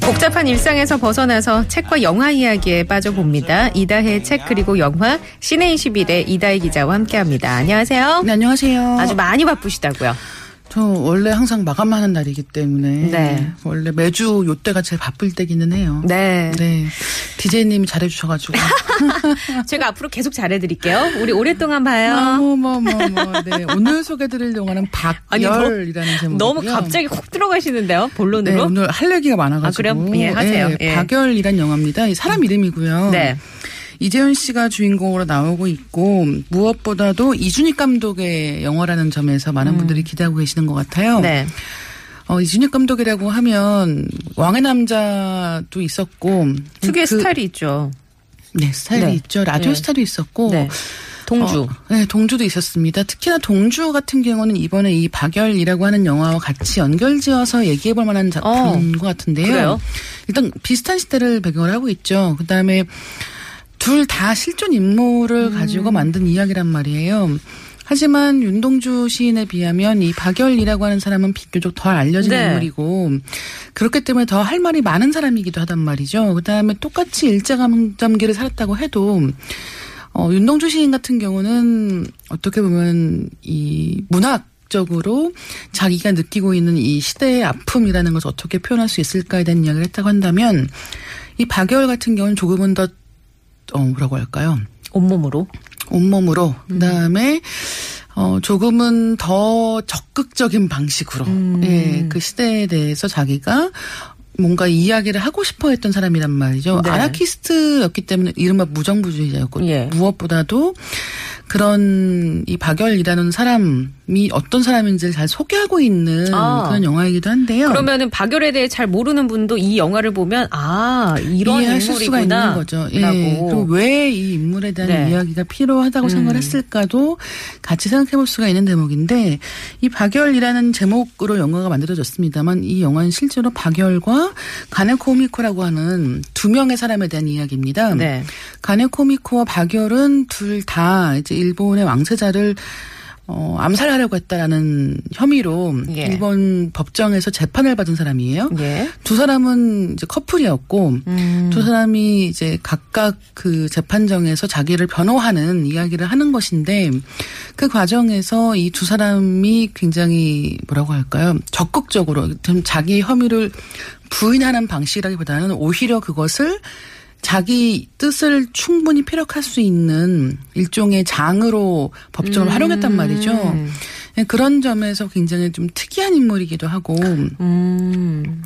복잡한 일상에서 벗어나서 책과 영화 이야기에 빠져봅니다. 이다혜의 책 그리고 영화 시내 21의 이다혜 기자와 함께합니다. 안녕하세요. 네, 안녕하세요. 아주 많이 바쁘시다고요. 저 원래 항상 마감하는 날이기 때문에 네. 원래 매주 요때가 제일 바쁠 때기는 해요. 네. 네. 디제이님이 잘해 주셔 가지고 제가 앞으로 계속 잘해 드릴게요. 우리 오랫동안 봐요. 뭐뭐뭐 뭐, 뭐, 네. 오늘 소개 드릴 영화는 아니, 너- 박열이라는 제목이고요. 너무 갑자기 훅 들어가시는데요. 본론으로. 네, 오늘 할 얘기가 많아 가지고. 아, 그래요? 예, 하세요. 네, 예. 박열이란 영화입니다. 이 사람 이름이고요. 네. 이재훈 씨가 주인공으로 나오고 있고 무엇보다도 이준익 감독의 영화라는 점에서 많은 분들이 기대하고 계시는 것 같아요. 음. 네. 어, 이준익 감독이라고 하면 왕의 남자도 있었고 특유의 그- 스타일이 있죠. 네 스타일이 네. 있죠. 라디오 네. 스타일도 있었고 네. 동주. 어, 네, 동주도 있었습니다. 특히나 동주 같은 경우는 이번에 이 박열이라고 하는 영화와 같이 연결지어서 얘기해 볼 만한 작품인 어, 것 같은데요. 그래요? 일단 비슷한 시대를 배경으로 하고 있죠. 그 다음에 둘 다 실존 인물을 음. 가지고 만든 이야기란 말이에요. 하지만 윤동주 시인에 비하면 이 박열이라고 하는 사람은 비교적 덜 알려진 네. 인물이고 그렇기 때문에 더 할 말이 많은 사람이기도 하단 말이죠. 그다음에 똑같이 일제감점기를 살았다고 해도 어, 윤동주 시인 같은 경우는 어떻게 보면 이 문학 적으로 자기가 느끼고 있는 이 시대의 아픔이라는 것을 어떻게 표현할 수 있을까에 대한 이야기를 했다고 한다면 이 박열 같은 경우는 조금은 더 어, 뭐라고 할까요? 온몸으로. 온몸으로 음. 그다음에 어 조금은 더 적극적인 방식으로 음. 예, 그 시대에 대해서 자기가 뭔가 이야기를 하고 싶어 했던 사람이란 말이죠. 네. 아나키스트였기 때문에 이른바 무정부주의자였고 예. 무엇보다도 그런 이 박열이라는 사람이 어떤 사람인지를 잘 소개하고 있는 아. 그런 영화이기도 한데요. 그러면은 박열에 대해 잘 모르는 분도 이 영화를 보면 아 이런 이해하실 수가 인물이구나. 있는 거죠. 예. 라고. 그리고 왜 이 인물에 대한 네. 이야기가 필요하다고 음. 생각을 했을까도 같이 생각해 볼 수가 있는 대목인데 이 박열이라는 제목으로 영화가 만들어졌습니다만 이 영화는 실제로 박열과 가네코미코라고 하는 두 명의 사람에 대한 이야기입니다. 네. 가네코미코와 박열은 둘 다 이제 일본의 왕세자를 어, 암살하려고 했다라는 혐의로 예. 일본 법정에서 재판을 받은 사람이에요. 예. 두 사람은 이제 커플이었고 음. 두 사람이 이제 각각 그 재판정에서 자기를 변호하는 이야기를 하는 것인데 그 과정에서 이 두 사람이 굉장히 뭐라고 할까요? 적극적으로 좀 자기 혐의를 부인하는 방식이라기보다는 오히려 그것을 자기 뜻을 충분히 피력할 수 있는 일종의 장으로 법정을 활용했단 말이죠. 네, 그런 점에서 굉장히 좀 특이한 인물이기도 하고 음.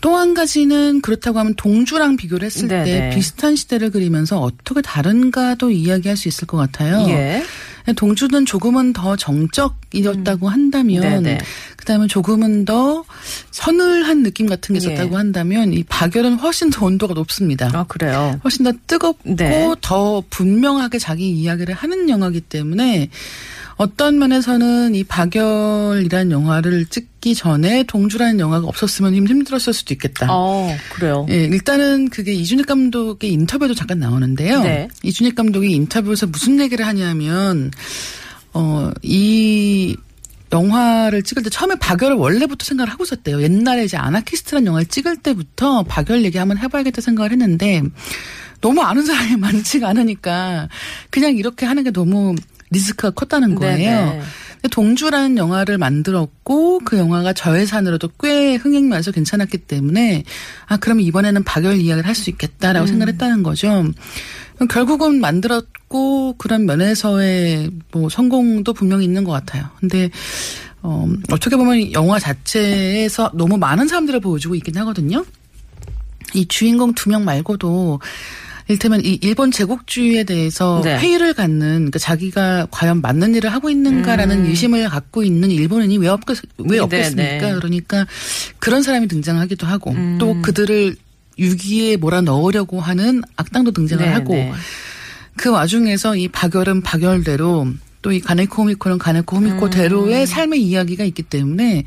또한 가지는 그렇다고 하면 동주랑 비교를 했을 네네. 때 비슷한 시대를 그리면서 어떻게 다른가도 이야기할 수 있을 것 같아요. 예. 동주는 조금은 더 정적이었다고 한다면 음. 네네. 그다음에 조금은 더 서늘한 느낌 같은 게 있었다고 예. 한다면 이 박열은 훨씬 더 온도가 높습니다. 아 그래요. 훨씬 더 뜨겁고 네. 더 분명하게 자기 이야기를 하는 영화이기 때문에 어떤 면에서는 이 박열이라는 영화를 찍기 전에 동주라는 영화가 없었으면 좀 힘들었을 수도 있겠다. 어 그래요. 예, 일단은 그게 이준익 감독의 인터뷰도 잠깐 나오는데요. 네. 이준익 감독이 인터뷰에서 무슨 얘기를 하냐면, 어, 이 영화를 찍을 때 처음에 박열을 원래부터 생각을 하고 있었대요. 옛날에 이제 아나키스트라는 영화를 찍을 때부터 박열 얘기 한번 해봐야겠다 생각을 했는데, 너무 아는 사람이 많지가 않으니까, 그냥 이렇게 하는 게 너무 리스크가 컸다는 거예요. 네네. 동주라는 영화를 만들었고 그 영화가 저예산으로도 꽤 흥행면서 괜찮았기 때문에 아 그러면 이번에는 박열 이야기를 할 수 있겠다라고 생각을 했다는 거죠. 결국은 만들었고 그런 면에서의 뭐 성공도 분명히 있는 것 같아요. 근데 어, 어떻게 보면 영화 자체에서 너무 많은 사람들을 보여주고 있긴 하거든요. 이 주인공 두 명 말고도 일테면 이 일본 제국주의에 대해서 네. 회의를 갖는 그러니까 자기가 과연 맞는 일을 하고 있는가라는 의심을 갖고 있는 일본인이 왜, 없, 왜 네, 없겠습니까? 네. 그러니까 그런 사람이 등장하기도 하고 음. 또 그들을 유기에 몰아 넣으려고 하는 악당도 등장을 네, 하고 네. 그 와중에서 이 바결은 바결대로 또 이 가네코 호미코는 가네코 음. 호미코대로의 삶의 이야기가 있기 때문에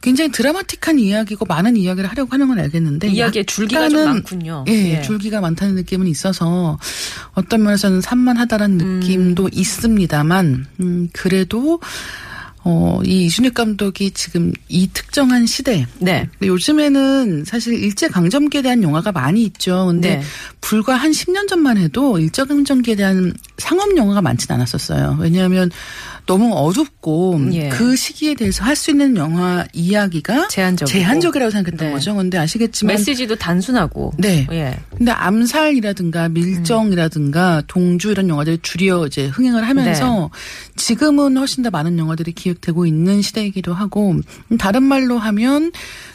굉장히 드라마틱한 이야기고 많은 이야기를 하려고 하는 건 알겠는데 이야기의 줄기가 좀 많군요. 예, 예. 줄기가 많다는 느낌은 있어서 어떤 면에서는 산만하다는 음. 느낌도 있습니다만 음, 그래도 어, 이 이준익 감독이 지금 이 특정한 시대 네. 요즘에는 사실 일제 강점기에 대한 영화가 많이 있죠. 근데 네. 불과 한 10년 전만 해도 일제 강점기에 대한 상업 영화가 많지는 않았었어요. 왜냐하면 너무 어둡고 예. 그 시기에 대해서 할 수 있는 영화 이야기가. 제한적이라고 생각했던 네. 거죠. 근데 아시겠지만 메시지도 단순하고. 네. 예. 근데 암살이라든가 밀정이라든가 동주 이런 영화들이 주려 이제 흥행을 하면서 네. 지금은 훨씬 더 많은 영화들이 기획되고 있는 시대이기도 하고 음, 다른 말로 하면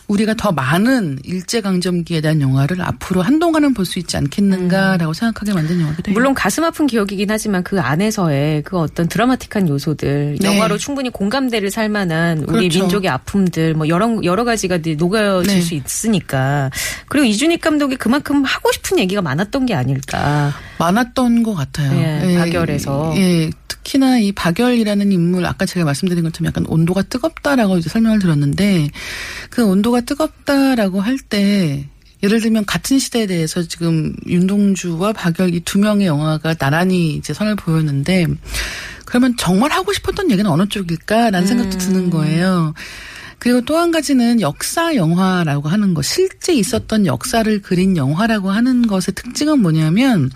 우리가 더 많은 일제강점기에 대한 영화를 앞으로 한동안은 볼 수 있지 않겠는가라고 생각하게 만든 영화기도 해요. 음. 물론 가슴 아픈 기억이긴 하지만 그 안에서의 그 어떤 드라마틱한 요소들, 네. 영화로 충분히 공감대를 살 만한 우리 그렇죠. 민족의 아픔들, 뭐 여러 여러 가지가 녹여질 네. 수 있으니까. 그리고 이준익 감독이 그만큼 하고 싶은 얘기가 많았던 게 아닐까. 많았던 것 같아요. 예, 박열에서. 예, 특히나 이 박열이라는 인물 아까 제가 말씀드린 것처럼 약간 온도가 뜨겁다라고 이제 설명을 들었는데 그 온도가 뜨겁다라고 할 때 예를 들면 같은 시대에 대해서 지금 윤동주와 박열 이 두 명의 영화가 나란히 이제 선을 보였는데 그러면 정말 하고 싶었던 얘기는 어느 쪽일까라는 생각도 드는 거예요. 그리고 또 한 가지는 역사 영화라고 하는 것, 실제 있었던 역사를 그린 영화라고 하는 것의 특징은 뭐냐면,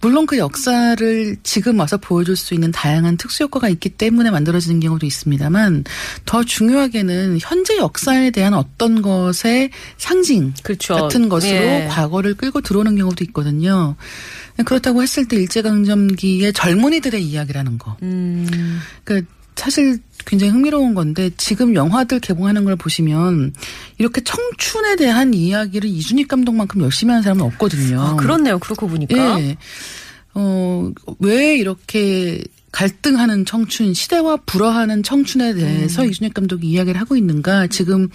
물론 그 역사를 지금 와서 보여줄 수 있는 다양한 특수효과가 있기 때문에 만들어지는 경우도 있습니다만, 더 중요하게는 현재 역사에 대한 어떤 것의 상징 그렇죠. 같은 것으로 예. 과거를 끌고 들어오는 경우도 있거든요. 그렇다고 했을 때 일제강점기의 젊은이들의 이야기라는 거. 음, 그러니까 사실 굉장히 흥미로운 건데 지금 영화들 개봉하는 걸 보시면 이렇게 청춘에 대한 이야기를 이준익 감독만큼 열심히 하는 사람은 없거든요. 아, 그렇네요. 그렇고 보니까. 예. 어, 왜 이렇게 갈등하는 청춘, 시대와 불화하는 청춘에 대해서 음. 이준익 감독이 이야기를 하고 있는가, 지금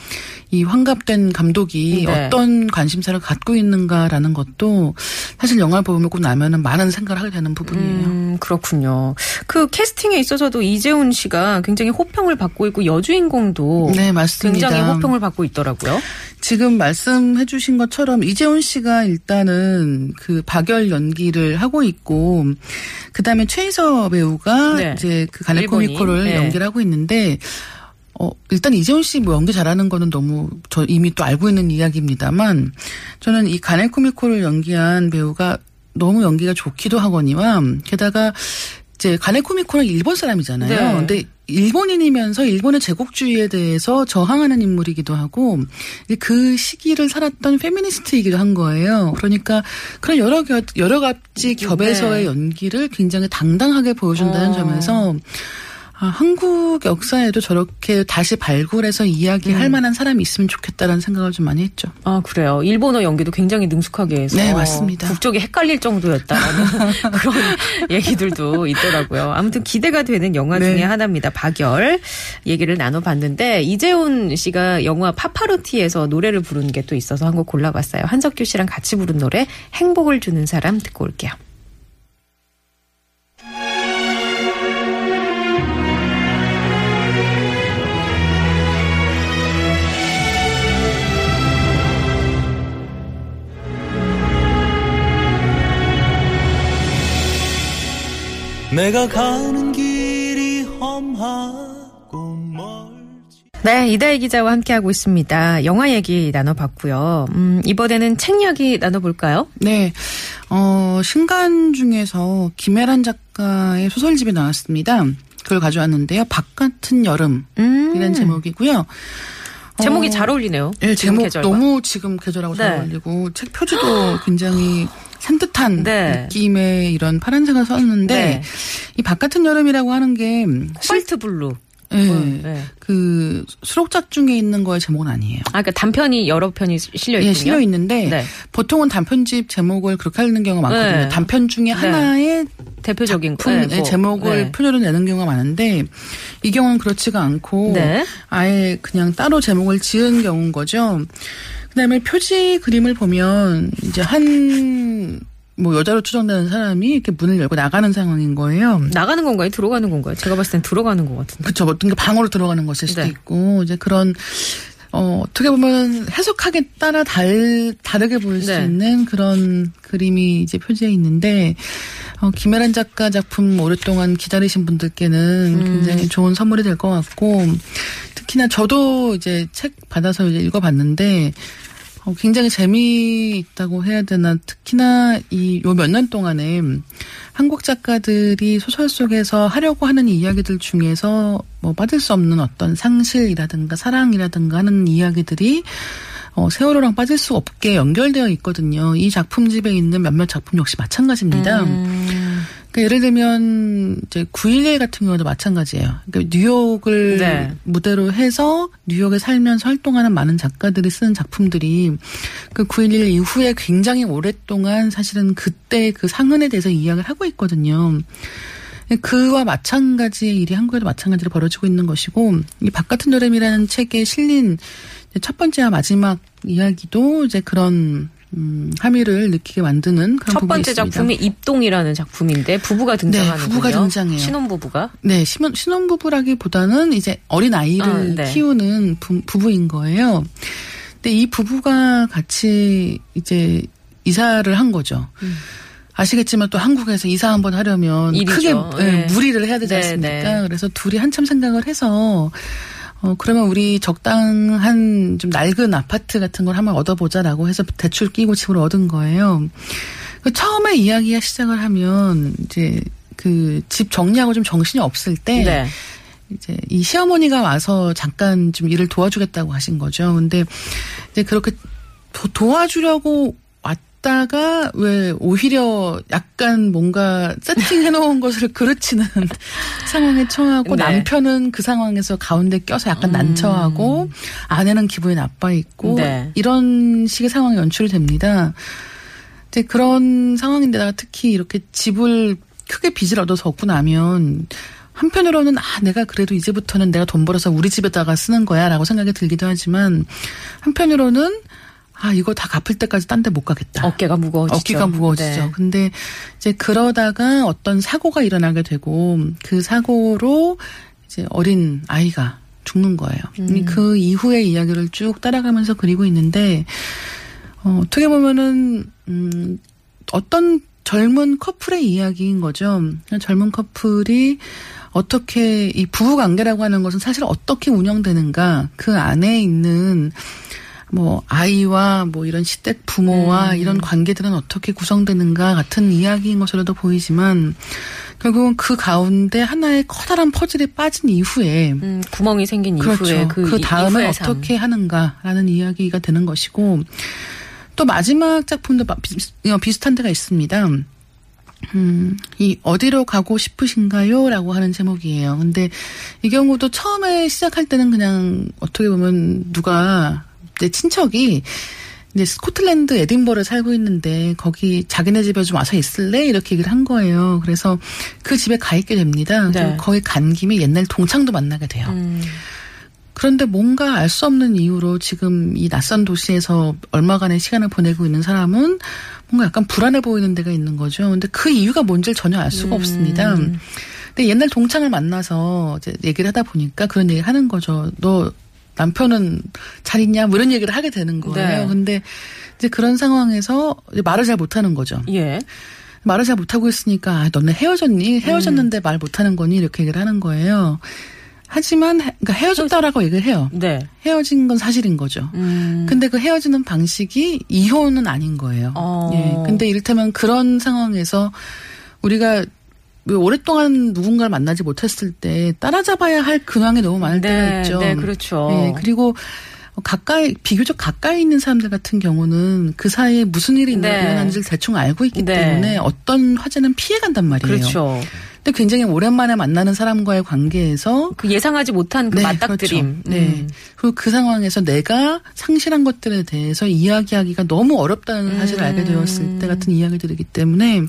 이 환갑된 감독이 네. 어떤 관심사를 갖고 있는가라는 것도 사실 영화를 보고 나면은 많은 생각을 하게 되는 부분이에요. 음, 그렇군요. 그 캐스팅에 있어서도 이재훈 씨가 굉장히 호평을 받고 있고 여주인공도 네, 맞습니다. 굉장히 호평을 받고 있더라고요. 지금 말씀해 주신 것처럼 이재훈 씨가 일단은 그 박열 연기를 하고 있고 그다음에 최희서 배우가 네. 이제 그 가네코 일본인. 미코를 네. 연기를 하고 있는데 어 일단 이재훈 씨 뭐 연기 잘하는 거는 너무 저 이미 또 알고 있는 이야기입니다만 저는 이 가네 코 미코를 연기한 배우가 너무 연기가 좋기도 하거니와 게다가 이제 가네 코 미코는 일본 사람이잖아요. 네. 근데 일본인이면서 일본의 제국주의에 대해서 저항하는 인물이기도 하고 그 시기를 살았던 페미니스트이기도 한 거예요. 그러니까 그런 여러 겨, 여러 가지 겹에서의 네. 연기를 굉장히 당당하게 보여준다는 어. 점에서 아, 한국 역사에도 저렇게 다시 발굴해서 이야기할 음. 만한 사람이 있으면 좋겠다라는 생각을 좀 많이 했죠. 아, 그래요. 일본어 연기도 굉장히 능숙하게 해서. 네, 맞습니다. 국적이 헷갈릴 정도였다라는 그런 얘기들도 있더라고요. 아무튼 기대가 되는 영화 네. 중에 하나입니다. 박열. 얘기를 나눠봤는데, 이재훈 씨가 영화 파파로티에서 노래를 부르는 게또 있어서 한 곡 골라봤어요. 한석규 씨랑 같이 부른 노래, 행복을 주는 사람 듣고 올게요. 내가 가는 길이 험하고 멀지 네, 이다희 기자와 함께하고 있습니다. 영화 얘기 나눠봤고요. 음, 이번에는 책 이야기 나눠볼까요? 네. 어, 신간 중에서 김애란 작가의 소설집이 나왔습니다. 그걸 가져왔는데요. 바깥은 여름이라는 음, 제목이고요. 제목이 어, 잘 어울리네요. 네, 제목 계절과. 너무 지금 계절하고 잘 네. 어울리고 책 표지도 굉장히 산뜻한 네. 느낌의 이런 파란색을 썼는데 네. 이 바깥은 여름이라고 하는 게 실- 코발트 블루. 네. 음, 네. 그 수록작 중에 있는 거의 제목은 아니에요. 아, 그러니까 단편이 여러 편이 실려 있군요. 예, 실려 있는데 네. 보통은 단편집 제목을 그렇게 하는 경우가 많거든요. 네. 단편 중에 하나의 대표적인 작품 네, 뭐, 제목을 네. 표현으로 내는 경우가 많은데 이 경우는 그렇지가 않고 네. 아예 그냥 따로 제목을 지은 경우인 거죠. 그다음에 표지 그림을 보면 이제 한 뭐 여자로 추정되는 사람이 이렇게 문을 열고 나가는 상황인 거예요. 나가는 건가요? 들어가는 건가요? 제가 봤을 땐 들어가는 것 같은데. 그쵸. 어떤 게 방으로 들어가는 것일 수도 네. 있고, 이제 그런, 어, 어떻게 보면 해석하기에 따라 달, 다르게 보일 수 네. 있는 그런 그림이 이제 표지에 있는데, 어, 김혜란 작가 작품 오랫동안 기다리신 분들께는 음. 굉장히 좋은 선물이 될 것 같고, 특히나 저도 이제 책 받아서 이제 읽어봤는데, 어, 굉장히 재미있다고 해야 되나. 특히나 이 요 몇 년 동안에 한국 작가들이 소설 속에서 하려고 하는 이야기들 중에서 뭐 빠질 수 없는 어떤 상실이라든가 사랑이라든가 하는 이야기들이 어, 세월호랑 빠질 수 없게 연결되어 있거든요. 이 작품집에 있는 몇몇 작품 역시 마찬가지입니다. 음. 그러니까 예를 들면 이제 9.11 같은 경우도 마찬가지예요. 그러니까 뉴욕을 네. 무대로 해서 뉴욕에 살면서 활동하는 많은 작가들이 쓰는 작품들이 그 9.11 이후에 굉장히 오랫동안 사실은 그때 그 상흔에 대해서 이야기를 하고 있거든요. 그와 마찬가지의 일이 한국에도 마찬가지로 벌어지고 있는 것이고 이 바깥은 여름이라는 책에 실린 첫 번째와 마지막 이야기도 이제 그런 음, 함의를 느끼게 만드는 그런 첫 번째. 작품이 입동이라는 작품인데 부부가 등장하는군요. 네, 부부가 등장해요. 신혼 부부가. 네, 신혼, 신혼 부부라기보다는 이제 어린 아이를 아, 네. 키우는 부, 부부인 거예요. 근데 이 부부가 같이 이제 이사를 한 거죠. 아시겠지만 또 한국에서 이사 한번 하려면 음. 일이죠. 크게 예, 네. 무리를 해야 되지 네, 않습니까? 네. 그래서 둘이 한참 생각을 해서 어 그러면 우리 적당한 좀 낡은 아파트 같은 걸 한번 얻어보자라고 해서 대출 끼고 집을 얻은 거예요. 그 처음에 이야기가 시작을 하면 이제 그 집 정리하고 좀 정신이 없을 때 네. 이제 이 시어머니가 와서 잠깐 좀 일을 도와주겠다고 하신 거죠. 근데 이제 그렇게 도, 도와주려고 왔다가 왜 오히려 약간 뭔가 세팅해 놓은 것을 그르치는 상황에 처하고 네. 남편은 그 상황에서 가운데 껴서 약간 난처하고 아내는 기분이 나빠 있고 네. 이런 식의 상황이 연출됩니다. 이제 그런 상황인데다가 특히 이렇게 집을 크게 빚을 얻어서 얻고 나면 한편으로는 아 내가 그래도 이제부터는 내가 돈 벌어서 우리 집에다가 쓰는 거야라고 생각이 들기도 하지만 한편으로는 아 이거 다 갚을 때까지 딴 데 못 가겠다. 어깨가 무거워지죠. 어깨가 무거워지죠. 네. 근데 이제 그러다가 어떤 사고가 일어나게 되고 그 사고로 이제 어린 아이가 죽는 거예요. 음. 그 이후의 이야기를 쭉 따라가면서 그리고 있는데 어, 어떻게 보면은 음 어떤 젊은 커플의 이야기인 거죠. 젊은 커플이 어떻게 이 부부 관계라고 하는 것은 사실 어떻게 운영되는가 그 안에 있는 뭐 아이와 뭐 이런 시댁 부모와 이런 관계들은 어떻게 구성되는가 같은 이야기인 것으로도 보이지만 결국은 그 가운데 하나의 커다란 퍼즐이 빠진 이후에 음, 구멍이 생긴 그렇죠. 이후에 그, 그, 이- 다음에. 어떻게 하는가라는 이야기가 되는 것이고 또 마지막 작품도 어, 비슷한 데가 있습니다. 음, 이 어디로 가고 싶으신가요? 라고 하는 제목이에요. 근데 이 경우도 처음에 시작할 때는 그냥 어떻게 보면 누가 내 친척이 이제 스코틀랜드 에딘버러에 살고 있는데 거기 자기네 집에 좀 와서 있을래? 이렇게 얘기를 한 거예요. 그래서 그 집에 가 있게 됩니다. 네. 거기 간 김에 옛날 동창도 만나게 돼요. 음, 그런데 뭔가 알 수 없는 이유로 지금 이 낯선 도시에서 얼마간의 시간을 보내고 있는 사람은 뭔가 약간 불안해 보이는 데가 있는 거죠. 근데 그 이유가 뭔지를 전혀 알 수가 없습니다. 근데 옛날 동창을 만나서 이제 얘기를 하다 보니까 그런 얘기를 하는 거죠. 너 남편은 잘 있냐? 뭐 이런 얘기를 하게 되는 거예요. 네. 근데 이제 그런 상황에서 이제 말을 잘 못하는 거죠. 예. 말을 잘 못하고 있으니까 아, 너네 헤어졌니? 헤어졌는데 말 못하는 거니? 이렇게 얘기를 하는 거예요. 하지만 헤- 그러니까 헤어졌다라고 얘기를 해요. 네. 헤어진 건 사실인 거죠. 음, 근데 그 헤어지는 방식이 이혼은 아닌 거예요. 어. 예. 근데 이를테면 그런 상황에서 우리가 왜 오랫동안 누군가를 만나지 못했을 때 따라잡아야 할 근황이 너무 많을 때가 네, 있죠. 네, 그렇죠. 예, 그리고 가까이 비교적 가까이 있는 사람들 같은 경우는 그 사이에 무슨 일이 네. 일어나는지를 대충 알고 있기 네. 때문에 어떤 화제는 피해 간단 말이에요. 그렇죠. 근데 굉장히 오랜만에 만나는 사람과의 관계에서 그 예상하지 못한 그 네, 맞닥뜨림. 그렇죠. 네. 음. 그리고 그 상황에서 내가 상실한 것들에 대해서 이야기하기가 너무 어렵다는 사실을 알게 되었을 때 같은 이야기들이기 때문에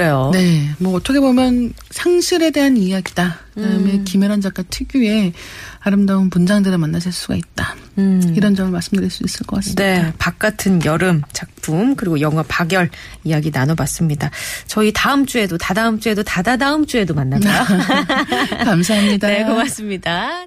그래요. 네, 뭐 어떻게 보면 상실에 대한 이야기다. 그다음에 음. 김혜란 작가 특유의 아름다운 문장들을 만나실 수가 있다. 음. 이런 점을 말씀드릴 수 있을 것 같습니다. 네, 바깥은 여름 작품 그리고 영화 박열 이야기 나눠봤습니다. 저희 다음 주에도 다다음 주에도 다다다음 주에도 만나봐요. 감사합니다. 네, 고맙습니다.